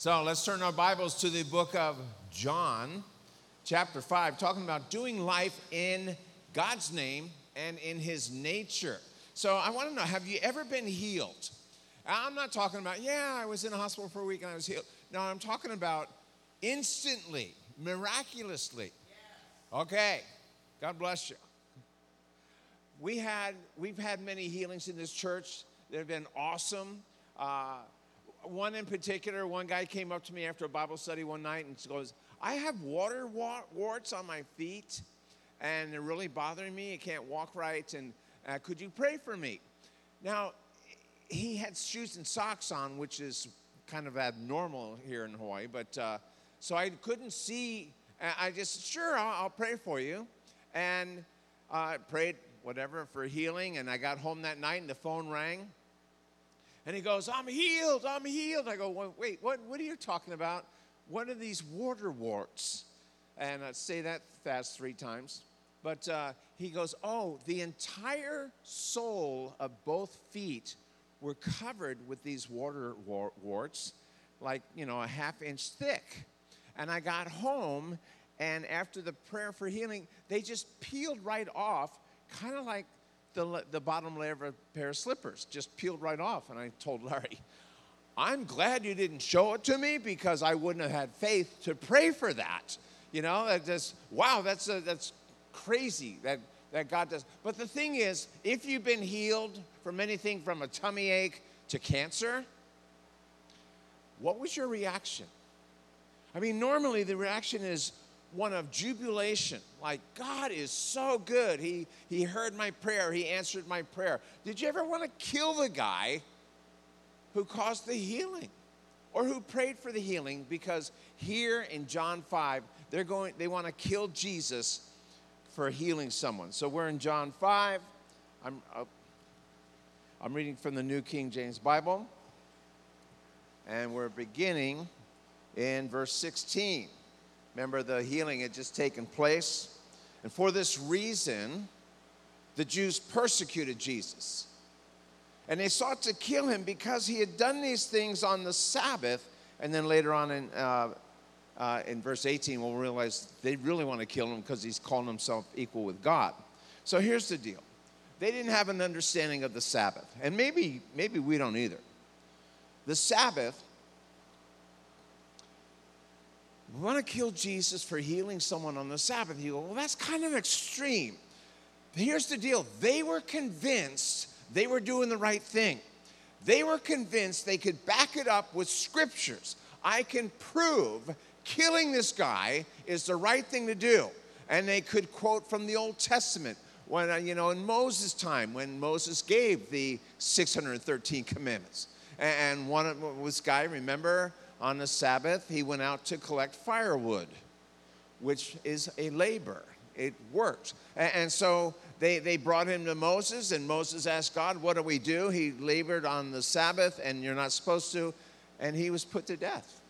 So let's turn our Bibles to the book of John, chapter 5, talking about doing life in God's name and in his nature. So I want to know have you ever been healed? I'm not talking about, yeah, I was in a hospital for a week and I was healed. No, I'm talking about instantly, miraculously. Okay, God bless you. We had, we've had many healings in this church. that have been awesome. Uh, one in particular, one guy came up to me after a Bible study one night and goes, I have water warts on my feet and they're really bothering me. I can't walk right. And uh, could you pray for me? Now, he had shoes and socks on, which is kind of abnormal here in Hawaii. But uh, so I couldn't see. I just, sure, I'll, I'll pray for you. And I uh, prayed, whatever, for healing. And I got home that night and the phone rang. And he goes, I'm healed, I'm healed. I go, wait, what, what are you talking about? What are these water warts? And I say that fast three times. But uh, he goes, oh, the entire sole of both feet were covered with these water warts, like, you know, a half inch thick. And I got home, and after the prayer for healing, they just peeled right off, kind of like the, the bottom layer of a pair of slippers, just peeled right off. And I told Larry, I'm glad you didn't show it to me because I wouldn't have had faith to pray for that. You know, that just, wow, that's, a, that's crazy that that God does. But the thing is, if you've been healed from anything from a tummy ache to cancer, what was your reaction? I mean, normally the reaction is one of jubilation, like God is so good. He, he heard my prayer, He answered my prayer. Did you ever want to kill the guy who caused the healing? Or who prayed for the healing because here in John 5, they're going, they want to kill Jesus for healing someone. So we're in John 5. I'm, uh, I'm reading from the New King James Bible. And we're beginning in verse 16. Remember, the healing had just taken place. And for this reason, the Jews persecuted Jesus. And they sought to kill him because he had done these things on the Sabbath. And then later on in uh, uh, in verse 18, we'll realize they really want to kill him because he's calling himself equal with God. So here's the deal they didn't have an understanding of the Sabbath, and maybe, maybe we don't either. The Sabbath, we want to kill Jesus for healing someone on the Sabbath. You go, well, that's kind of extreme. Here's the deal they were convinced they were doing the right thing. They were convinced they could back it up with scriptures. I can prove killing this guy is the right thing to do. And they could quote from the Old Testament when, uh, you know, in Moses' time, when Moses gave the 613 commandments. And one of this guy, remember, on the Sabbath, he went out to collect firewood, which is a labor. It works. And so they, they brought him to Moses, and Moses asked God, What do we do? He labored on the Sabbath, and you're not supposed to. And he was put to death.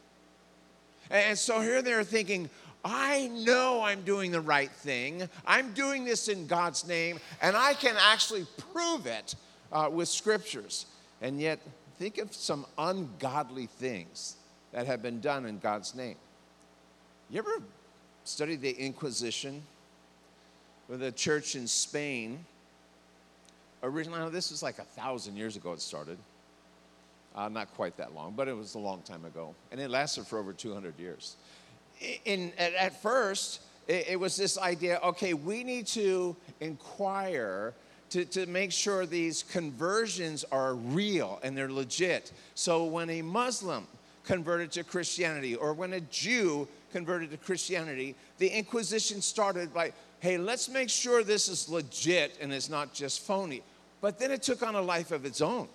And so here they're thinking, I know I'm doing the right thing. I'm doing this in God's name, and I can actually prove it uh, with scriptures. And yet, think of some ungodly things that have been done in God's name. You ever studied the Inquisition? With a church in Spain. Originally, this was like a thousand years ago it started. Uh, not quite that long, but it was a long time ago. And it lasted for over 200 years. In, at, at first, it, it was this idea okay, we need to inquire to, to make sure these conversions are real and they're legit. So when a Muslim converted to Christianity or when a Jew converted to Christianity, the Inquisition started by, hey, let's make sure this is legit and it's not just phony. But then it took on a life of its own.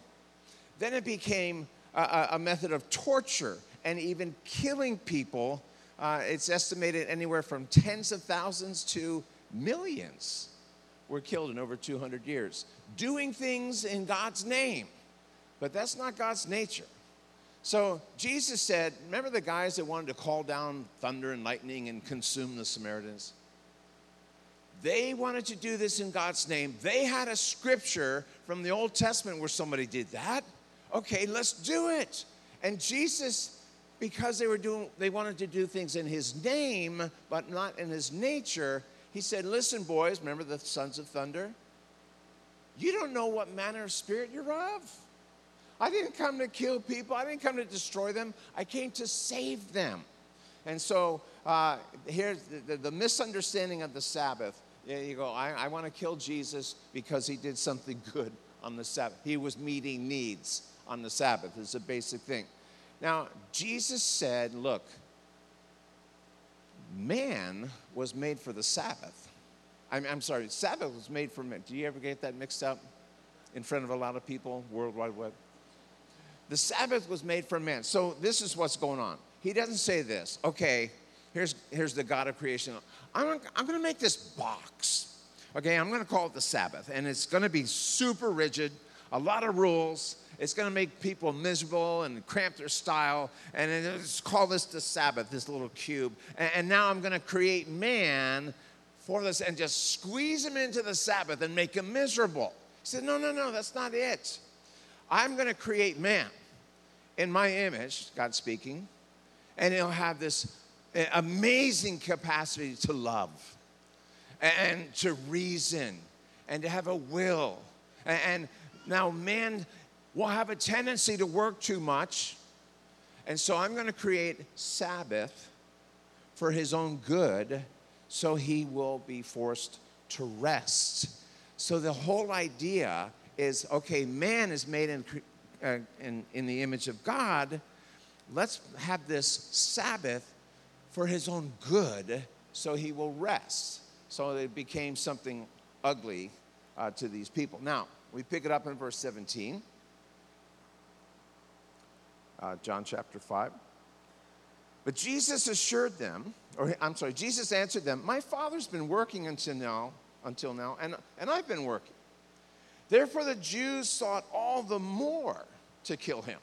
Then it became a, a method of torture and even killing people. Uh, it's estimated anywhere from tens of thousands to millions were killed in over 200 years, doing things in God's name. But that's not God's nature. So Jesus said, Remember the guys that wanted to call down thunder and lightning and consume the Samaritans? They wanted to do this in God's name. They had a scripture from the Old Testament where somebody did that okay, let's do it. And Jesus because they were doing they wanted to do things in his name but not in his nature he said listen boys remember the sons of thunder you don't know what manner of spirit you're of i didn't come to kill people i didn't come to destroy them i came to save them and so uh, here's the, the, misunderstanding of the sabbath you go i, I want to kill jesus because he did something good on the sabbath he was meeting needs on the sabbath is a basic thing now, Jesus said, Look, man was made for the Sabbath. I'm, I'm, sorry, Sabbath was made for man. Do you ever get that mixed up in front of a lot of people, World Wide Web? The Sabbath was made for man. So this is what's going on. He doesn't say this. Okay, here's, here's the God of creation. I'm, I'm going to make this box. Okay, I'm going to call it the Sabbath. And it's going to be super rigid, a lot of rules it's going to make people miserable and cramp their style. And let's call this the Sabbath, this little cube. And, and now I'm going to create man for this and just squeeze him into the Sabbath and make him miserable. He said, No, no, no, that's not it. I'm going to create man in my image, God speaking, and he'll have this amazing capacity to love and to reason and to have a will. And now, man will have a tendency to work too much. And so I'm going to create Sabbath for his own good so he will be forced to rest. So the whole idea is okay, man is made in, uh, in, in the image of God. Let's have this Sabbath for his own good so he will rest. So it became something ugly uh, to these people. Now, we pick it up in verse 17 uh, John chapter 5. But Jesus assured them, or I'm sorry, Jesus answered them, My Father's been working until now, until now, and, and I've been working. Therefore, the Jews sought all the more to kill him.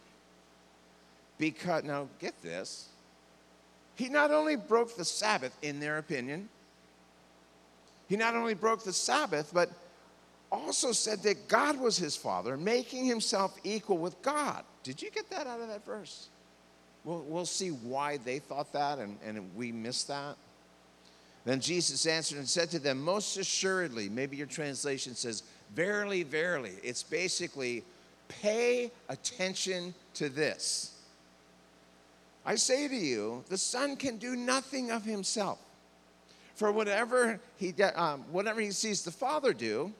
Because, now get this, he not only broke the Sabbath, in their opinion, he not only broke the Sabbath, but also said that God was his father, making himself equal with God. Did you get that out of that verse? We'll, we'll see why they thought that and, and we missed that. Then Jesus answered and said to them, Most assuredly, maybe your translation says, Verily, verily. It's basically, pay attention to this. I say to you, the Son can do nothing of himself. For whatever he, um, whatever he sees the Father do,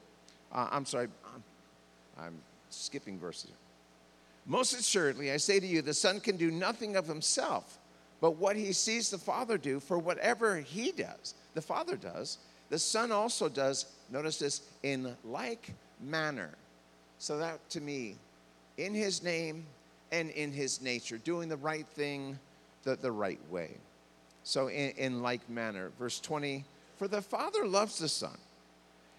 uh, I'm sorry, I'm, I'm skipping verses. Most assuredly, I say to you, the Son can do nothing of himself, but what he sees the Father do, for whatever he does, the Father does, the Son also does, notice this, in like manner. So that to me, in his name and in his nature, doing the right thing the, the right way. So, in, in like manner. Verse 20, for the Father loves the Son,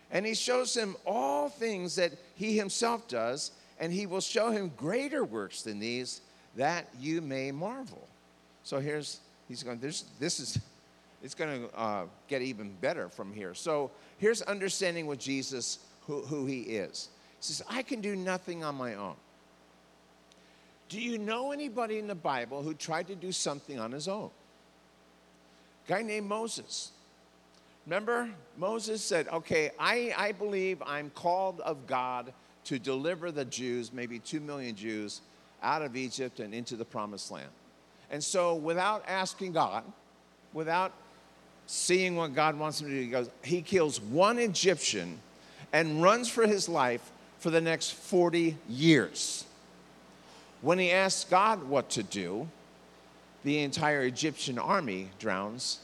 and he shows him all things that he himself does and he will show him greater works than these that you may marvel. So here's, he's going, this, this is, it's going to uh, get even better from here. So here's understanding what Jesus, who, who he is. He says, I can do nothing on my own. Do you know anybody in the Bible who tried to do something on his own? A guy named Moses. Remember, Moses said, Okay, I, I believe I'm called of God to deliver the Jews, maybe two million Jews, out of Egypt and into the promised land. And so, without asking God, without seeing what God wants him to do, he goes, he kills one Egyptian and runs for his life for the next 40 years. When he asks God what to do, the entire Egyptian army drowns,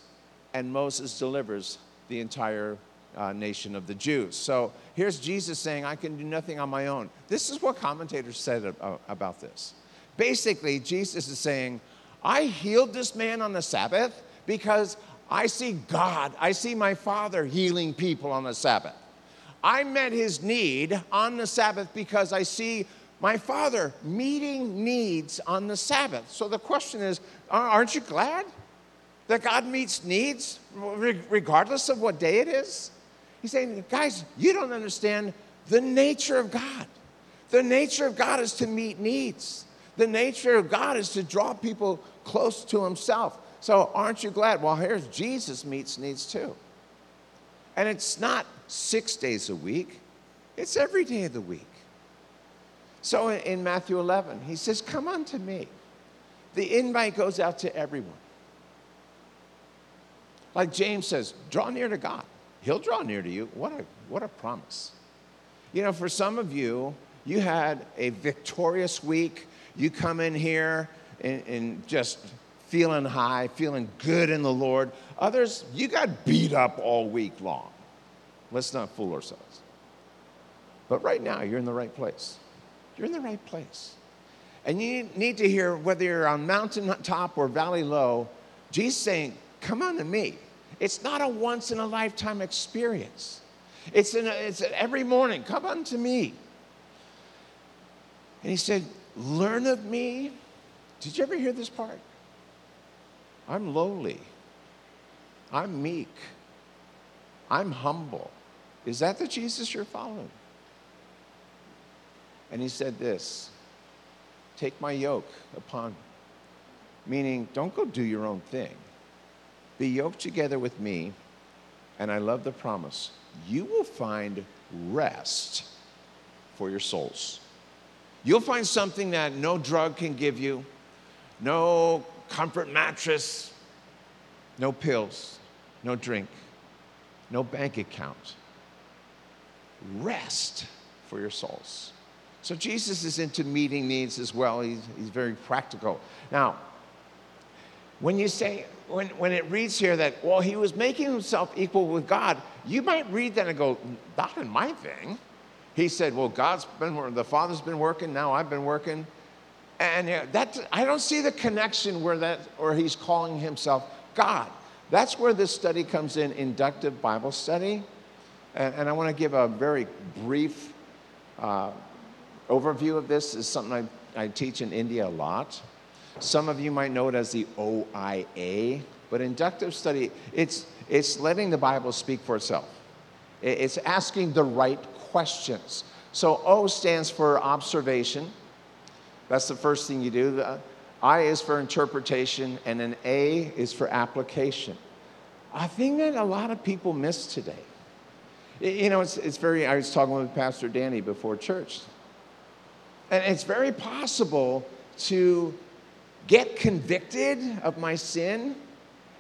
and Moses delivers the entire uh, nation of the Jews. So here's Jesus saying, I can do nothing on my own. This is what commentators said about this. Basically, Jesus is saying, I healed this man on the Sabbath because I see God, I see my Father healing people on the Sabbath. I met his need on the Sabbath because I see my Father meeting needs on the Sabbath. So the question is, aren't you glad that God meets needs regardless of what day it is? He's saying, guys, you don't understand the nature of God. The nature of God is to meet needs. The nature of God is to draw people close to Himself. So, aren't you glad? Well, here's Jesus meets needs too. And it's not six days a week, it's every day of the week. So, in, Matthew 11, He says, Come unto me. The invite goes out to everyone. Like James says, draw near to God. He'll draw near to you. What a, what a promise. You know, for some of you, you had a victorious week. You come in here and, and just feeling high, feeling good in the Lord. Others, you got beat up all week long. Let's not fool ourselves. But right now, you're in the right place. You're in the right place. And you need to hear whether you're on mountain top or valley low, Jesus saying, Come on to me. It's not a once in a lifetime experience. It's, in a, it's every morning, come unto me. And he said, Learn of me. Did you ever hear this part? I'm lowly. I'm meek. I'm humble. Is that the Jesus you're following? And he said this Take my yoke upon Meaning, don't go do your own thing. Be yoked together with me, and I love the promise. You will find rest for your souls. You'll find something that no drug can give you, no comfort mattress, no pills, no drink, no bank account. Rest for your souls. So Jesus is into meeting needs as well. He's, he's very practical. Now, when you say, when, when it reads here that, well, he was making himself equal with God, you might read that and go, not in my thing. He said, well, God's been, the Father's been working, now I've been working. And that, I don't see the connection where that, or he's calling himself God. That's where this study comes in, inductive Bible study. And, and I want to give a very brief uh, overview of this. Is something I, I teach in India a lot. Some of you might know it as the OIA, but inductive study, it's, it's letting the Bible speak for itself. It's asking the right questions. So O stands for observation. That's the first thing you do. The I is for interpretation, and an A is for application. A thing that a lot of people miss today. You know, it's, it's very, I was talking with Pastor Danny before church. And it's very possible to get convicted of my sin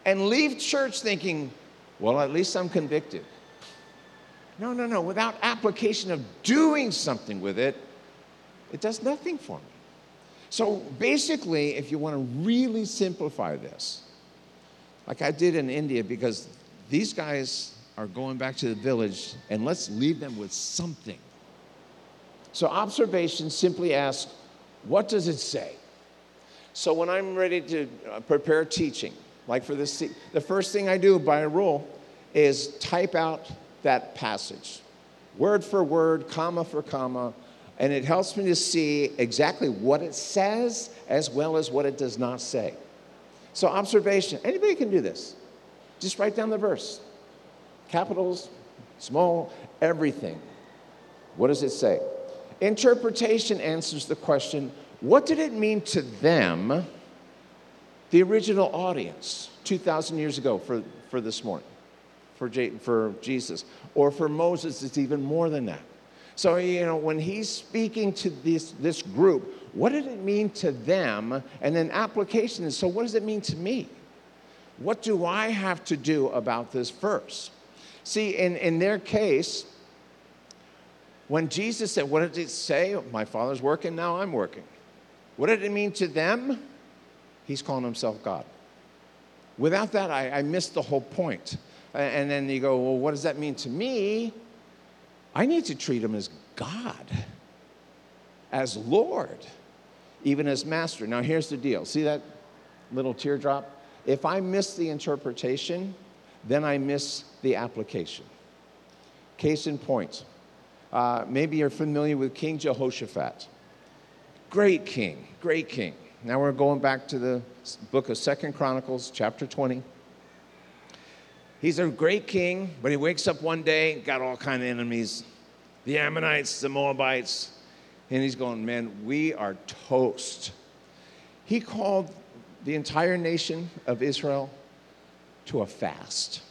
and leave church thinking, well, at least I'm convicted. No, no, no. Without application of doing something with it, it does nothing for me. So basically, if you want to really simplify this, like I did in India, because these guys are going back to the village, and let's leave them with something. So observation simply asks, what does it say? So when I'm ready to uh, prepare teaching, like for this, the first thing I do by rule is type out that passage, word for word, comma for comma, and it helps me to see exactly what it says as well as what it does not say. So, observation anybody can do this. Just write down the verse capitals, small, everything. What does it say? Interpretation answers the question what did it mean to them, the original audience, 2,000 years ago for, for this morning, for, J, for Jesus? Or for Moses, it's even more than that. So, you know, when he's speaking to this, this group, what did it mean to them? And then application is so, what does it mean to me? What do I have to do about this verse? See, in, in their case, when Jesus said, What did it say? My Father's working, now I'm working. What did it mean to them? He's calling himself God. Without that, I, I missed the whole point. And then you go, Well, what does that mean to me? I need to treat him as God, as Lord, even as master. Now, here's the deal see that little teardrop? If I miss the interpretation, then I miss the application. Case in point, uh, maybe you're familiar with King Jehoshaphat. Great king, great king. Now we're going back to the book of Second Chronicles, chapter 20. He's a great king, but he wakes up one day, got all kind of enemies, the Ammonites, the Moabites, and he's going, man, we are toast. he called the entire nation of Israel to a fast.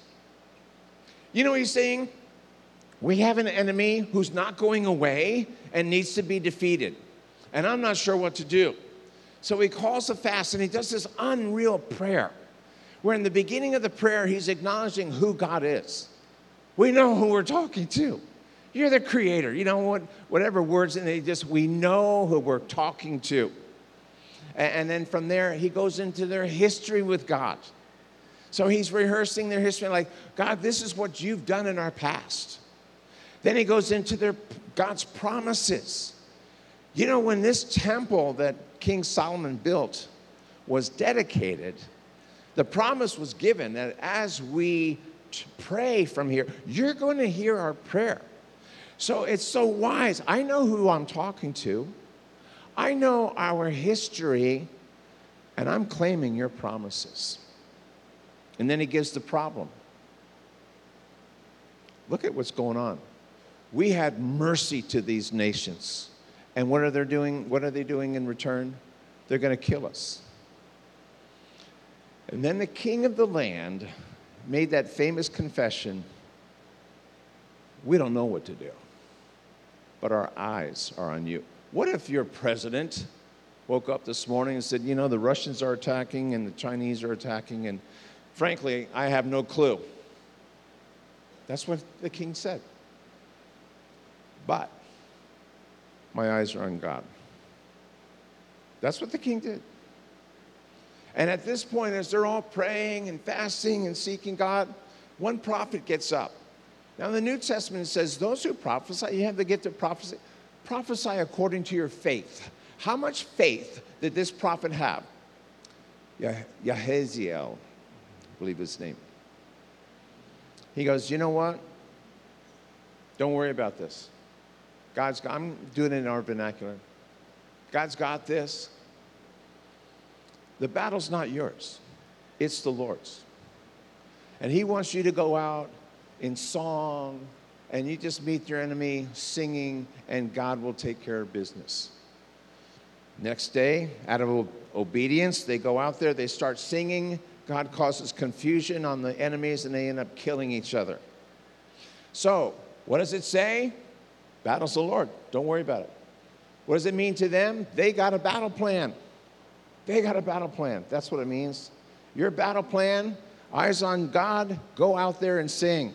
You know what he's saying? We have an enemy who's not going away and needs to be defeated. And I'm not sure what to do. So he calls a fast and he does this unreal prayer where in the beginning of the prayer, he's acknowledging who God is. We know who we're talking to. You're the creator. You know what? Whatever words, and they just, we know who we're talking to. And then from there, he goes into their history with God. So he's rehearsing their history, like, God, this is what you've done in our past. Then he goes into their God's promises. You know, when this temple that King Solomon built was dedicated, the promise was given that as we pray from here, you're going to hear our prayer. So it's so wise. I know who I'm talking to. I know our history, and I'm claiming your promises. And then he gives the problem. Look at what's going on. We had mercy to these nations. And what are they doing? What are they doing in return? They're going to kill us. And then the king of the land made that famous confession We don't know what to do, but our eyes are on you. What if your president woke up this morning and said, You know, the Russians are attacking and the Chinese are attacking, and frankly, I have no clue. That's what the king said. But my eyes are on God. That's what the king did. And at this point, as they're all praying and fasting and seeking God, one prophet gets up. Now, the New Testament says those who prophesy, you have to get to prophesy, prophesy according to your faith. How much faith did this prophet have? Yahaziel, I believe his name. He goes, You know what? Don't worry about this. God's, I'm doing it in our vernacular. God's got this. The battle's not yours, it's the Lord's. And He wants you to go out in song and you just meet your enemy singing, and God will take care of business. Next day, out of obedience, they go out there, they start singing. God causes confusion on the enemies, and they end up killing each other. So, what does it say? Battle's the Lord. Don't worry about it. What does it mean to them? They got a battle plan. They got a battle plan. That's what it means. Your battle plan, eyes on God, go out there and sing.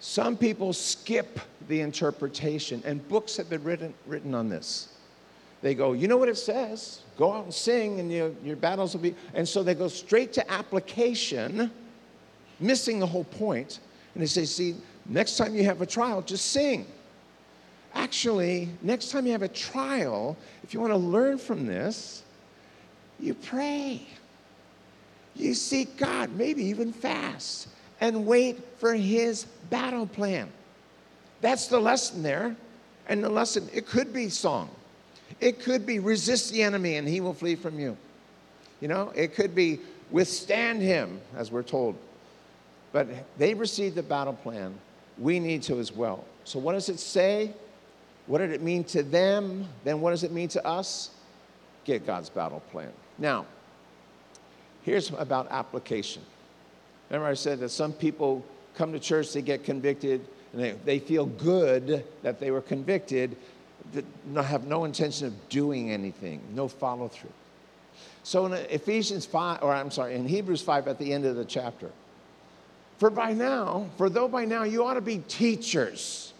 Some people skip the interpretation, and books have been written, written on this. They go, you know what it says? Go out and sing, and your, your battles will be. And so they go straight to application, missing the whole point. And they say, see, next time you have a trial, just sing. Actually, next time you have a trial, if you want to learn from this, you pray. You seek God, maybe even fast, and wait for His battle plan. That's the lesson there. And the lesson, it could be song. It could be resist the enemy and he will flee from you. You know, it could be withstand him, as we're told. But they received the battle plan. We need to as well. So, what does it say? What did it mean to them? Then, what does it mean to us? Get God's battle plan. Now, here's about application. Remember, I said that some people come to church, they get convicted, and they, they feel good that they were convicted, that have no intention of doing anything, no follow through. So in Ephesians 5, or I'm sorry, in Hebrews 5 at the end of the chapter, for by now, for though by now you ought to be teachers,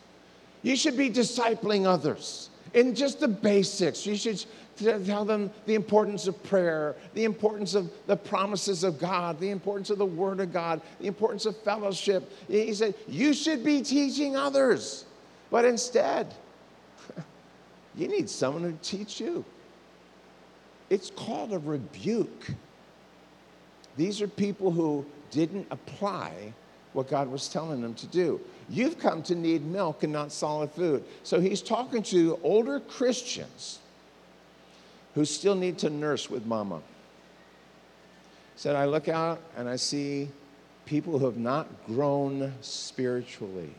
you should be discipling others in just the basics. You should to tell them the importance of prayer, the importance of the promises of God, the importance of the Word of God, the importance of fellowship. He said, You should be teaching others. But instead, you need someone to teach you. It's called a rebuke. These are people who didn't apply what God was telling them to do. You've come to need milk and not solid food. So he's talking to older Christians who still need to nurse with mama. Said, I look out and I see people who have not grown spiritually.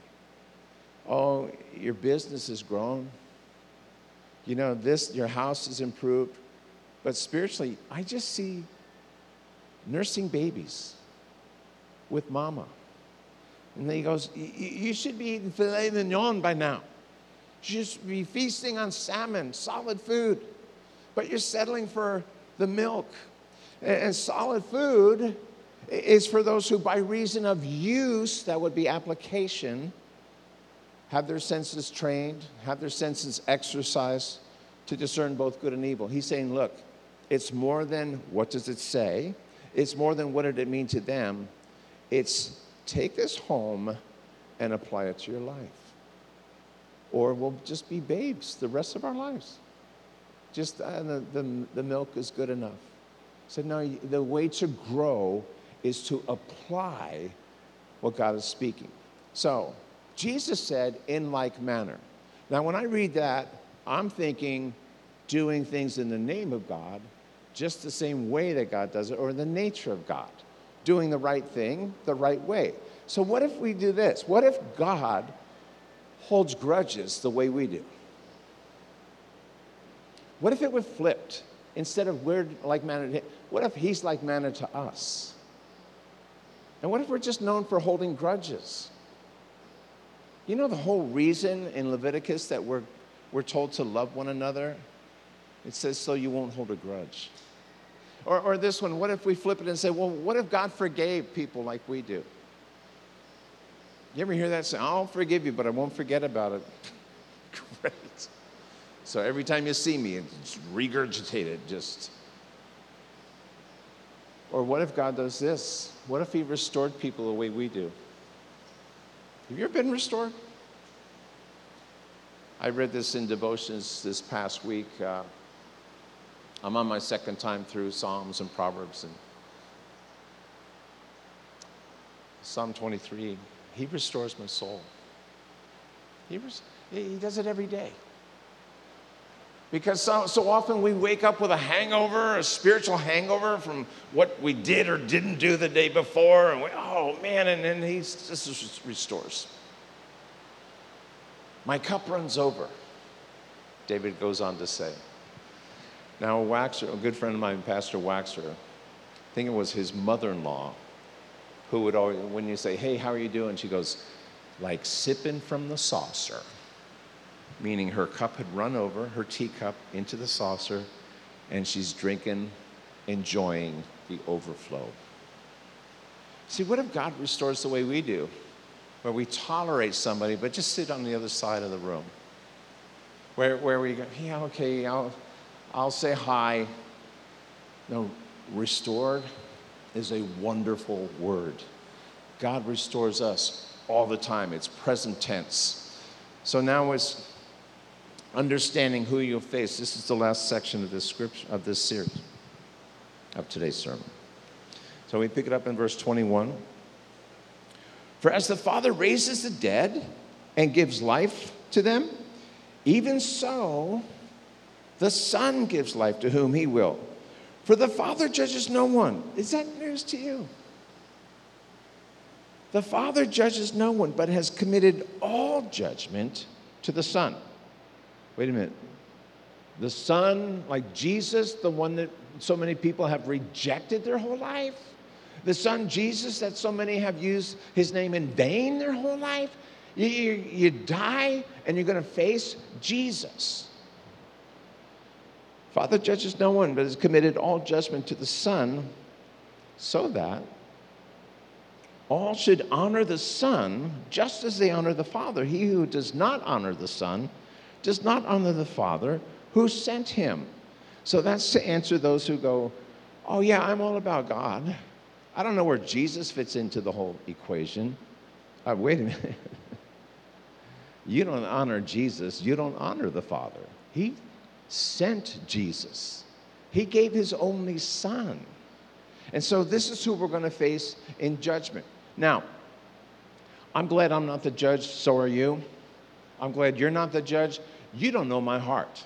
Oh, your business has grown. You know, this, your house has improved, But spiritually, I just see nursing babies with mama. And then he goes, You should be eating filet mignon by now. You should be feasting on salmon, solid food. But you're settling for the milk. And solid food is for those who, by reason of use, that would be application, have their senses trained, have their senses exercised to discern both good and evil. He's saying, look, it's more than what does it say, it's more than what did it mean to them. It's take this home and apply it to your life. Or we'll just be babes the rest of our lives. Just uh, the, the, the milk is good enough. So no, the way to grow is to apply what God is speaking. So Jesus said, in like manner. Now, when I read that, I'm thinking doing things in the name of God, just the same way that God does it, or the nature of God, doing the right thing the right way. So, what if we do this? What if God holds grudges the way we do? What if it were flipped? Instead of we're like mannered, what if he's like mannered to us? And what if we're just known for holding grudges? You know the whole reason in Leviticus that we're, we're told to love one another? It says, so you won't hold a grudge. Or, or this one, what if we flip it and say, well, what if God forgave people like we do? You ever hear that say, I'll forgive you, but I won't forget about it? Great. So every time you see me, it's regurgitated, just. Or what if God does this? What if He restored people the way we do? Have you ever been restored? I read this in devotions this past week. Uh, I'm on my second time through Psalms and Proverbs and Psalm 23. He restores my soul. He, res- he does it every day. Because so, so often we wake up with a hangover, a spiritual hangover from what we did or didn't do the day before, and we, oh man, and then he just restores. My cup runs over, David goes on to say. Now, a Waxer, a good friend of mine, Pastor Waxer, I think it was his mother in law, who would always, when you say, hey, how are you doing? She goes, like sipping from the saucer meaning her cup had run over, her teacup, into the saucer, and she's drinking, enjoying the overflow. See, what if God restores the way we do, where we tolerate somebody, but just sit on the other side of the room? Where, where we go, yeah, okay, I'll, I'll say hi. No, restored is a wonderful word. God restores us all the time, it's present tense. So now it's understanding who you'll face. This is the last section of this scripture of this series of today's sermon. So we pick it up in verse 21. For as the Father raises the dead and gives life to them, even so the Son gives life to whom he will. For the Father judges no one. Is that news to you? The Father judges no one, but has committed all judgment to the Son wait a minute. The Son, like Jesus, the one that so many people have rejected their whole life? The Son, Jesus, that so many have used his name in vain their whole life? You, you, you die and you're going to face Jesus. Father judges no one, but has committed all judgment to the Son, so that all should honor the Son just as they honor the Father. He who does not honor the Son does not honor the Father who sent him. So that's to answer those who go, Oh, yeah, I'm all about God. I don't know where Jesus fits into the whole equation. Uh, wait a minute. you don't honor Jesus, you don't honor the Father. He sent Jesus, He gave His only Son. And so this is who we're going to face in judgment. Now, I'm glad I'm not the judge, so are you. I'm glad you're not the judge. You don't know my heart.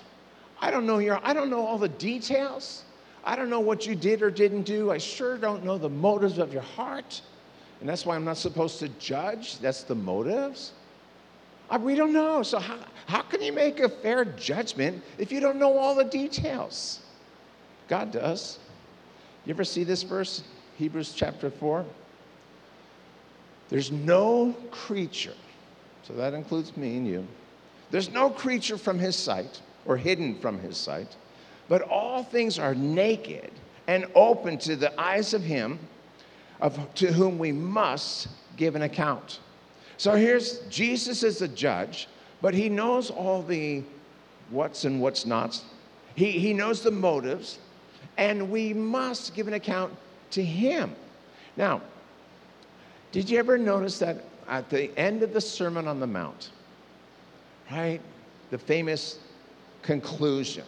I don't know your I don't know all the details. I don't know what you did or didn't do. I sure don't know the motives of your heart. And that's why I'm not supposed to judge. That's the motives. I, we don't know. So, how, how can you make a fair judgment if you don't know all the details? God does. You ever see this verse? Hebrews chapter 4. There's no creature, so that includes me and you. There's no creature from his sight or hidden from his sight, but all things are naked and open to the eyes of him of, to whom we must give an account. So here's Jesus is the judge, but he knows all the what's and what's not. He, he knows the motives, and we must give an account to him. Now, did you ever notice that at the end of the Sermon on the Mount, right? The famous conclusion.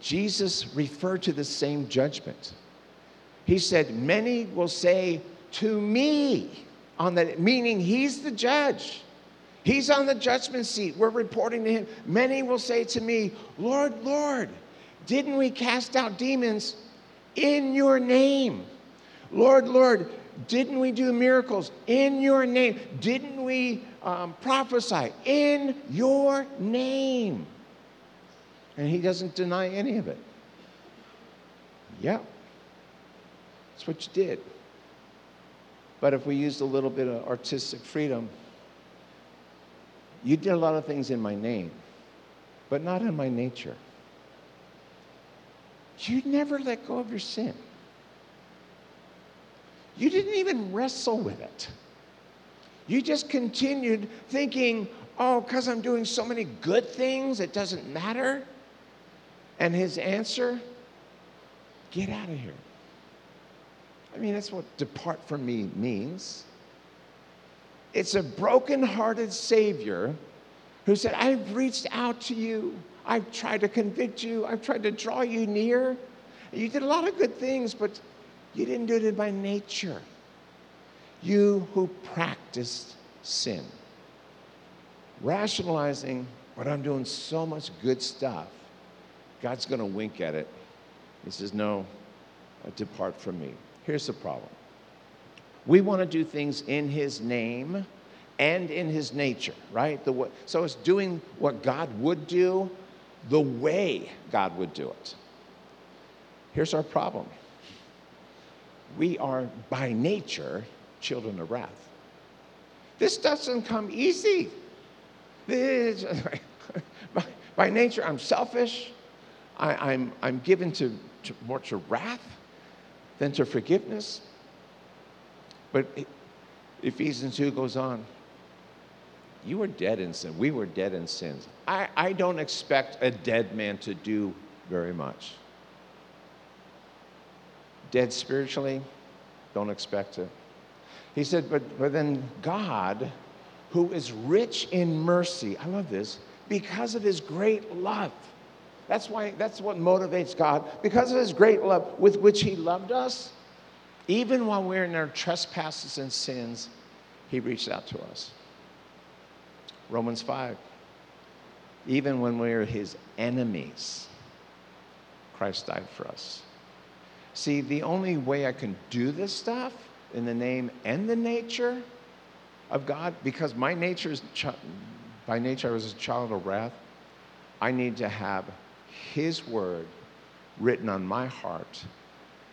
Jesus referred to the same judgment. He said, Many will say to me, on the meaning he's the judge. He's on the judgment seat. We're reporting to him. Many will say to me, Lord, Lord, didn't we cast out demons in your name? Lord, Lord, didn't we do miracles in your name? Didn't we um, prophesy in your name? And he doesn't deny any of it. Yeah, that's what you did. But if we used a little bit of artistic freedom, you did a lot of things in my name, but not in my nature. You never let go of your sin. You didn't even wrestle with it. You just continued thinking, oh, because I'm doing so many good things, it doesn't matter. And his answer, get out of here. I mean, that's what depart from me means. It's a broken-hearted Savior who said, I've reached out to you. I've tried to convict you. I've tried to draw you near. You did a lot of good things, but you didn't do it by nature. You who practiced sin, rationalizing, but I'm doing so much good stuff. God's going to wink at it. He says, No, uh, depart from me. Here's the problem we want to do things in His name and in His nature, right? The, so it's doing what God would do the way God would do it. Here's our problem we are by nature children of wrath. This doesn't come easy. This, by, by, nature, I'm selfish. I, am I'm, I'm given to, to more to wrath than to forgiveness. But Ephesians 2 goes on. You were dead in sin. We were dead in sins. I, I don't expect a dead man to do very much. Dead spiritually, don't expect it. He said, but, but then God, who is rich in mercy, I love this, because of his great love. That's why that's what motivates God. Because of his great love with which he loved us, even while we're in our trespasses and sins, he reached out to us. Romans 5. Even when we are his enemies, Christ died for us. See, the only way I can do this stuff in the name and the nature of God, because my nature is, by nature, I was a child of wrath, I need to have his word written on my heart,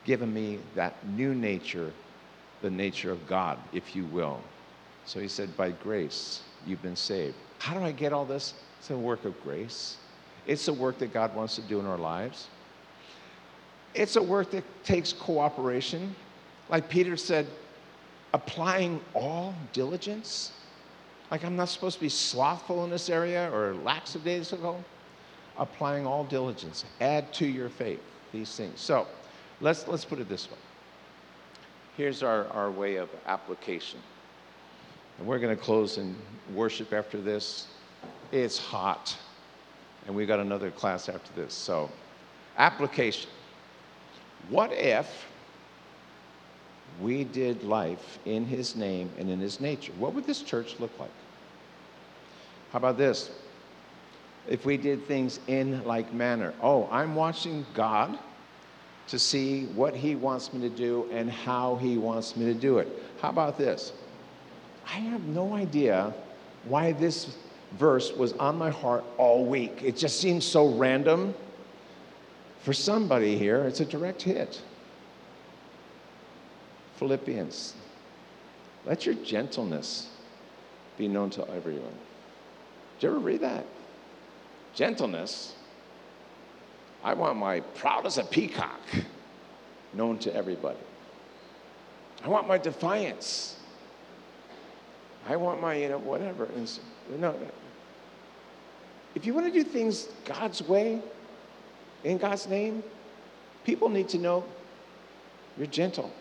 giving me that new nature, the nature of God, if you will. So he said, By grace, you've been saved. How do I get all this? It's a work of grace. It's a work that God wants to do in our lives. It's a work that takes cooperation. Like Peter said, applying all diligence. Like I'm not supposed to be slothful in this area or lackadaisical applying all diligence. Add to your faith these things. So let's, let's put it this way. Here's our, our way of application. And we're going to close in worship after this. It's hot. And we got another class after this. So, application. What if we did life in his name and in his nature? What would this church look like? How about this? if we did things in like manner. Oh, I'm watching God to see what he wants me to do and how he wants me to do it. How about this? I have no idea why this verse was on my heart all week. It just seems so random. For somebody here, it's a direct hit. Philippians. Let your gentleness be known to everyone. Did you ever read that? Gentleness. I want my proud as a peacock known to everybody. I want my defiance. I want my, you know, whatever. And so, no, if you want to do things God's way, in God's name, people need to know you're gentle,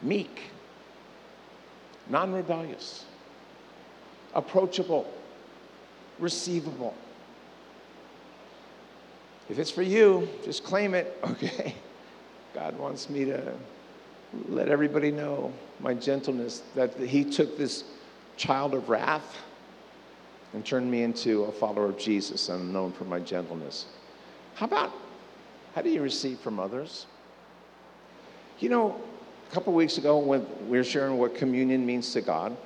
meek, non rebellious, approachable, receivable. If it's for you, just claim it, okay? God wants me to let everybody know my gentleness, that He took this child of wrath and turned me into a follower of Jesus. I'm known for my gentleness. How about how do you receive from others? You know, a couple weeks ago when we were sharing what communion means to God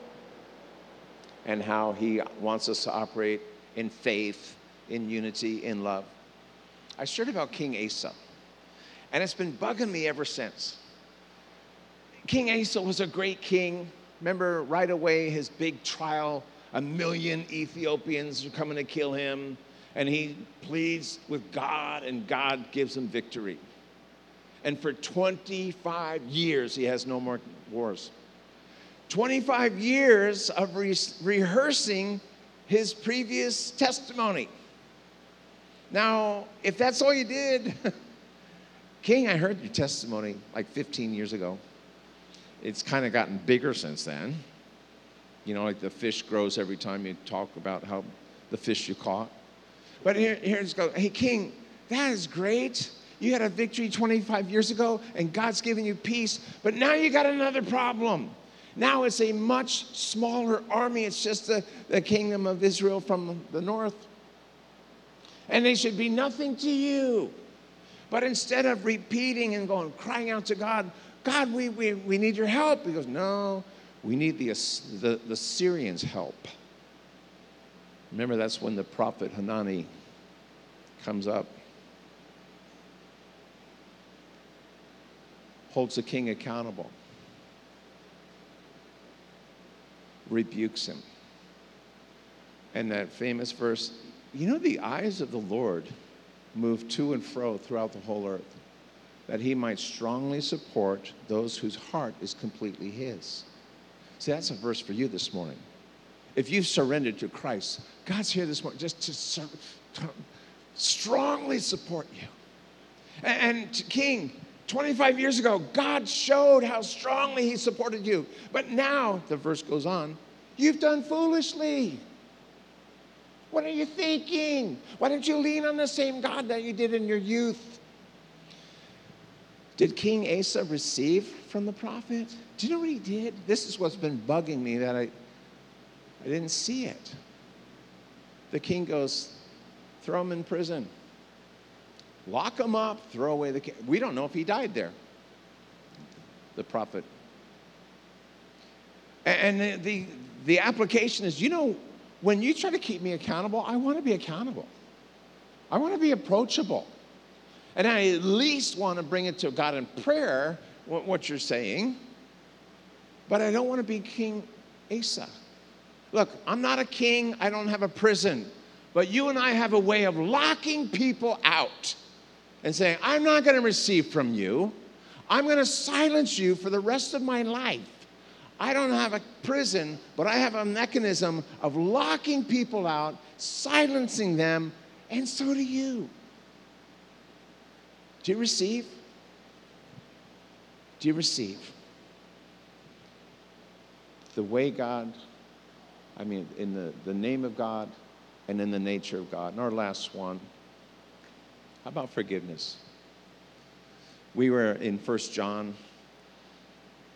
and how He wants us to operate in faith, in unity, in love, I shared about King Asa. And it's been bugging me ever since. King Asa was a great king. Remember right away his big trial, a million Ethiopians were coming to kill him, and he pleads with God, and God gives him victory. And for 25 years, he has no more wars. 25 years of re- rehearsing his previous testimony. Now, if that's all you did, King, I heard your testimony like 15 years ago. It's kind of gotten bigger since then. You know, like the fish grows every time you talk about how the fish you caught. But here, here's go. Hey, King, that is great. You had a victory 25 years ago, and God's given you peace. But now you got another problem. Now it's a much smaller army. It's just the, the kingdom of Israel from the north. And they should be nothing to you. But instead of repeating and going, crying out to God, God, we, we, we need your help. He goes, No, we need the, the, the Syrians' help. Remember, that's when the prophet Hanani comes up, holds the king accountable, rebukes him. And that famous verse, you know, the eyes of the Lord move to and fro throughout the whole earth that he might strongly support those whose heart is completely his. See, that's a verse for you this morning. If you've surrendered to Christ, God's here this morning just to, serve, to strongly support you. And, and King, 25 years ago, God showed how strongly he supported you. But now, the verse goes on, you've done foolishly. What are you thinking? Why don't you lean on the same God that you did in your youth? Did King Asa receive from the prophet? Do you know what he did? This is what's been bugging me that I, I didn't see it. The king goes, throw him in prison. Lock him up, throw away the king. We don't know if he died there. The prophet. And the, the, the application is you know, when you try to keep me accountable, I want to be accountable. I want to be approachable. And I at least want to bring it to God in prayer, what you're saying, but I don't want to be King Asa. Look, I'm not a king, I don't have a prison, but you and I have a way of locking people out and saying, I'm not going to receive from you. I'm going to silence you for the rest of my life. I don't have a prison, but I have a mechanism of locking people out, silencing them, and so do you. Do you receive? Do you receive? The way God, I mean, in the, the name of God and in the nature of God. And our last one, how about forgiveness? We were in First John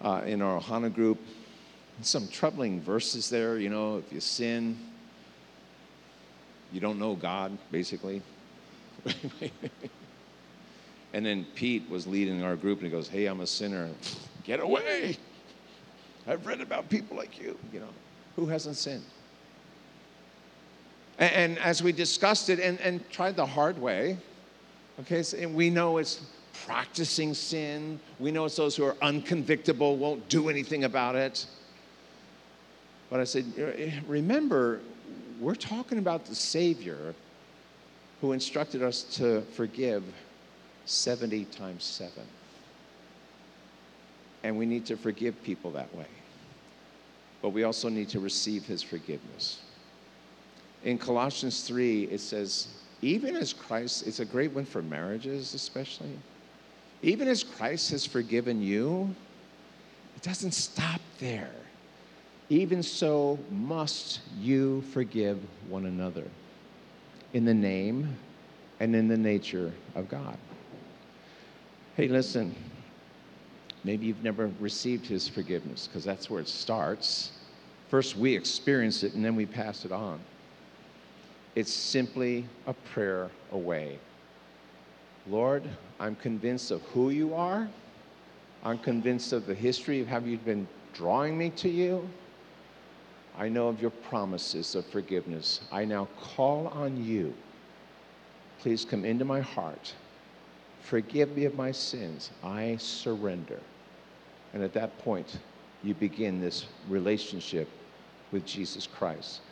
uh, in our Ohana group. Some troubling verses there, you know, if you sin, you don't know God, basically. And then Pete was leading our group and he goes, Hey, I'm a sinner. Get away. I've read about people like you, you know, who hasn't sinned. And, and as we discussed it and, and tried the hard way, Okay, so, and we know it's practicing sin. We know it's those who are unconvictable, won't do anything about it. But I said, remember, we're talking about the Savior who instructed us to forgive 70 times 7. And we need to forgive people that way. But we also need to receive his forgiveness. In Colossians 3, it says, even as Christ, it's a great one for marriages, especially. Even as Christ has forgiven you, it doesn't stop there. Even so, must you forgive one another in the name and in the nature of God. Hey, listen, maybe you've never received his forgiveness because that's where it starts. First, we experience it and then we pass it on. It's simply a prayer away. Lord, I'm convinced of who you are. I'm convinced of the history of how you've been drawing me to you. I know of your promises of forgiveness. I now call on you. Please come into my heart. Forgive me of my sins. I surrender. And at that point, you begin this relationship with Jesus Christ.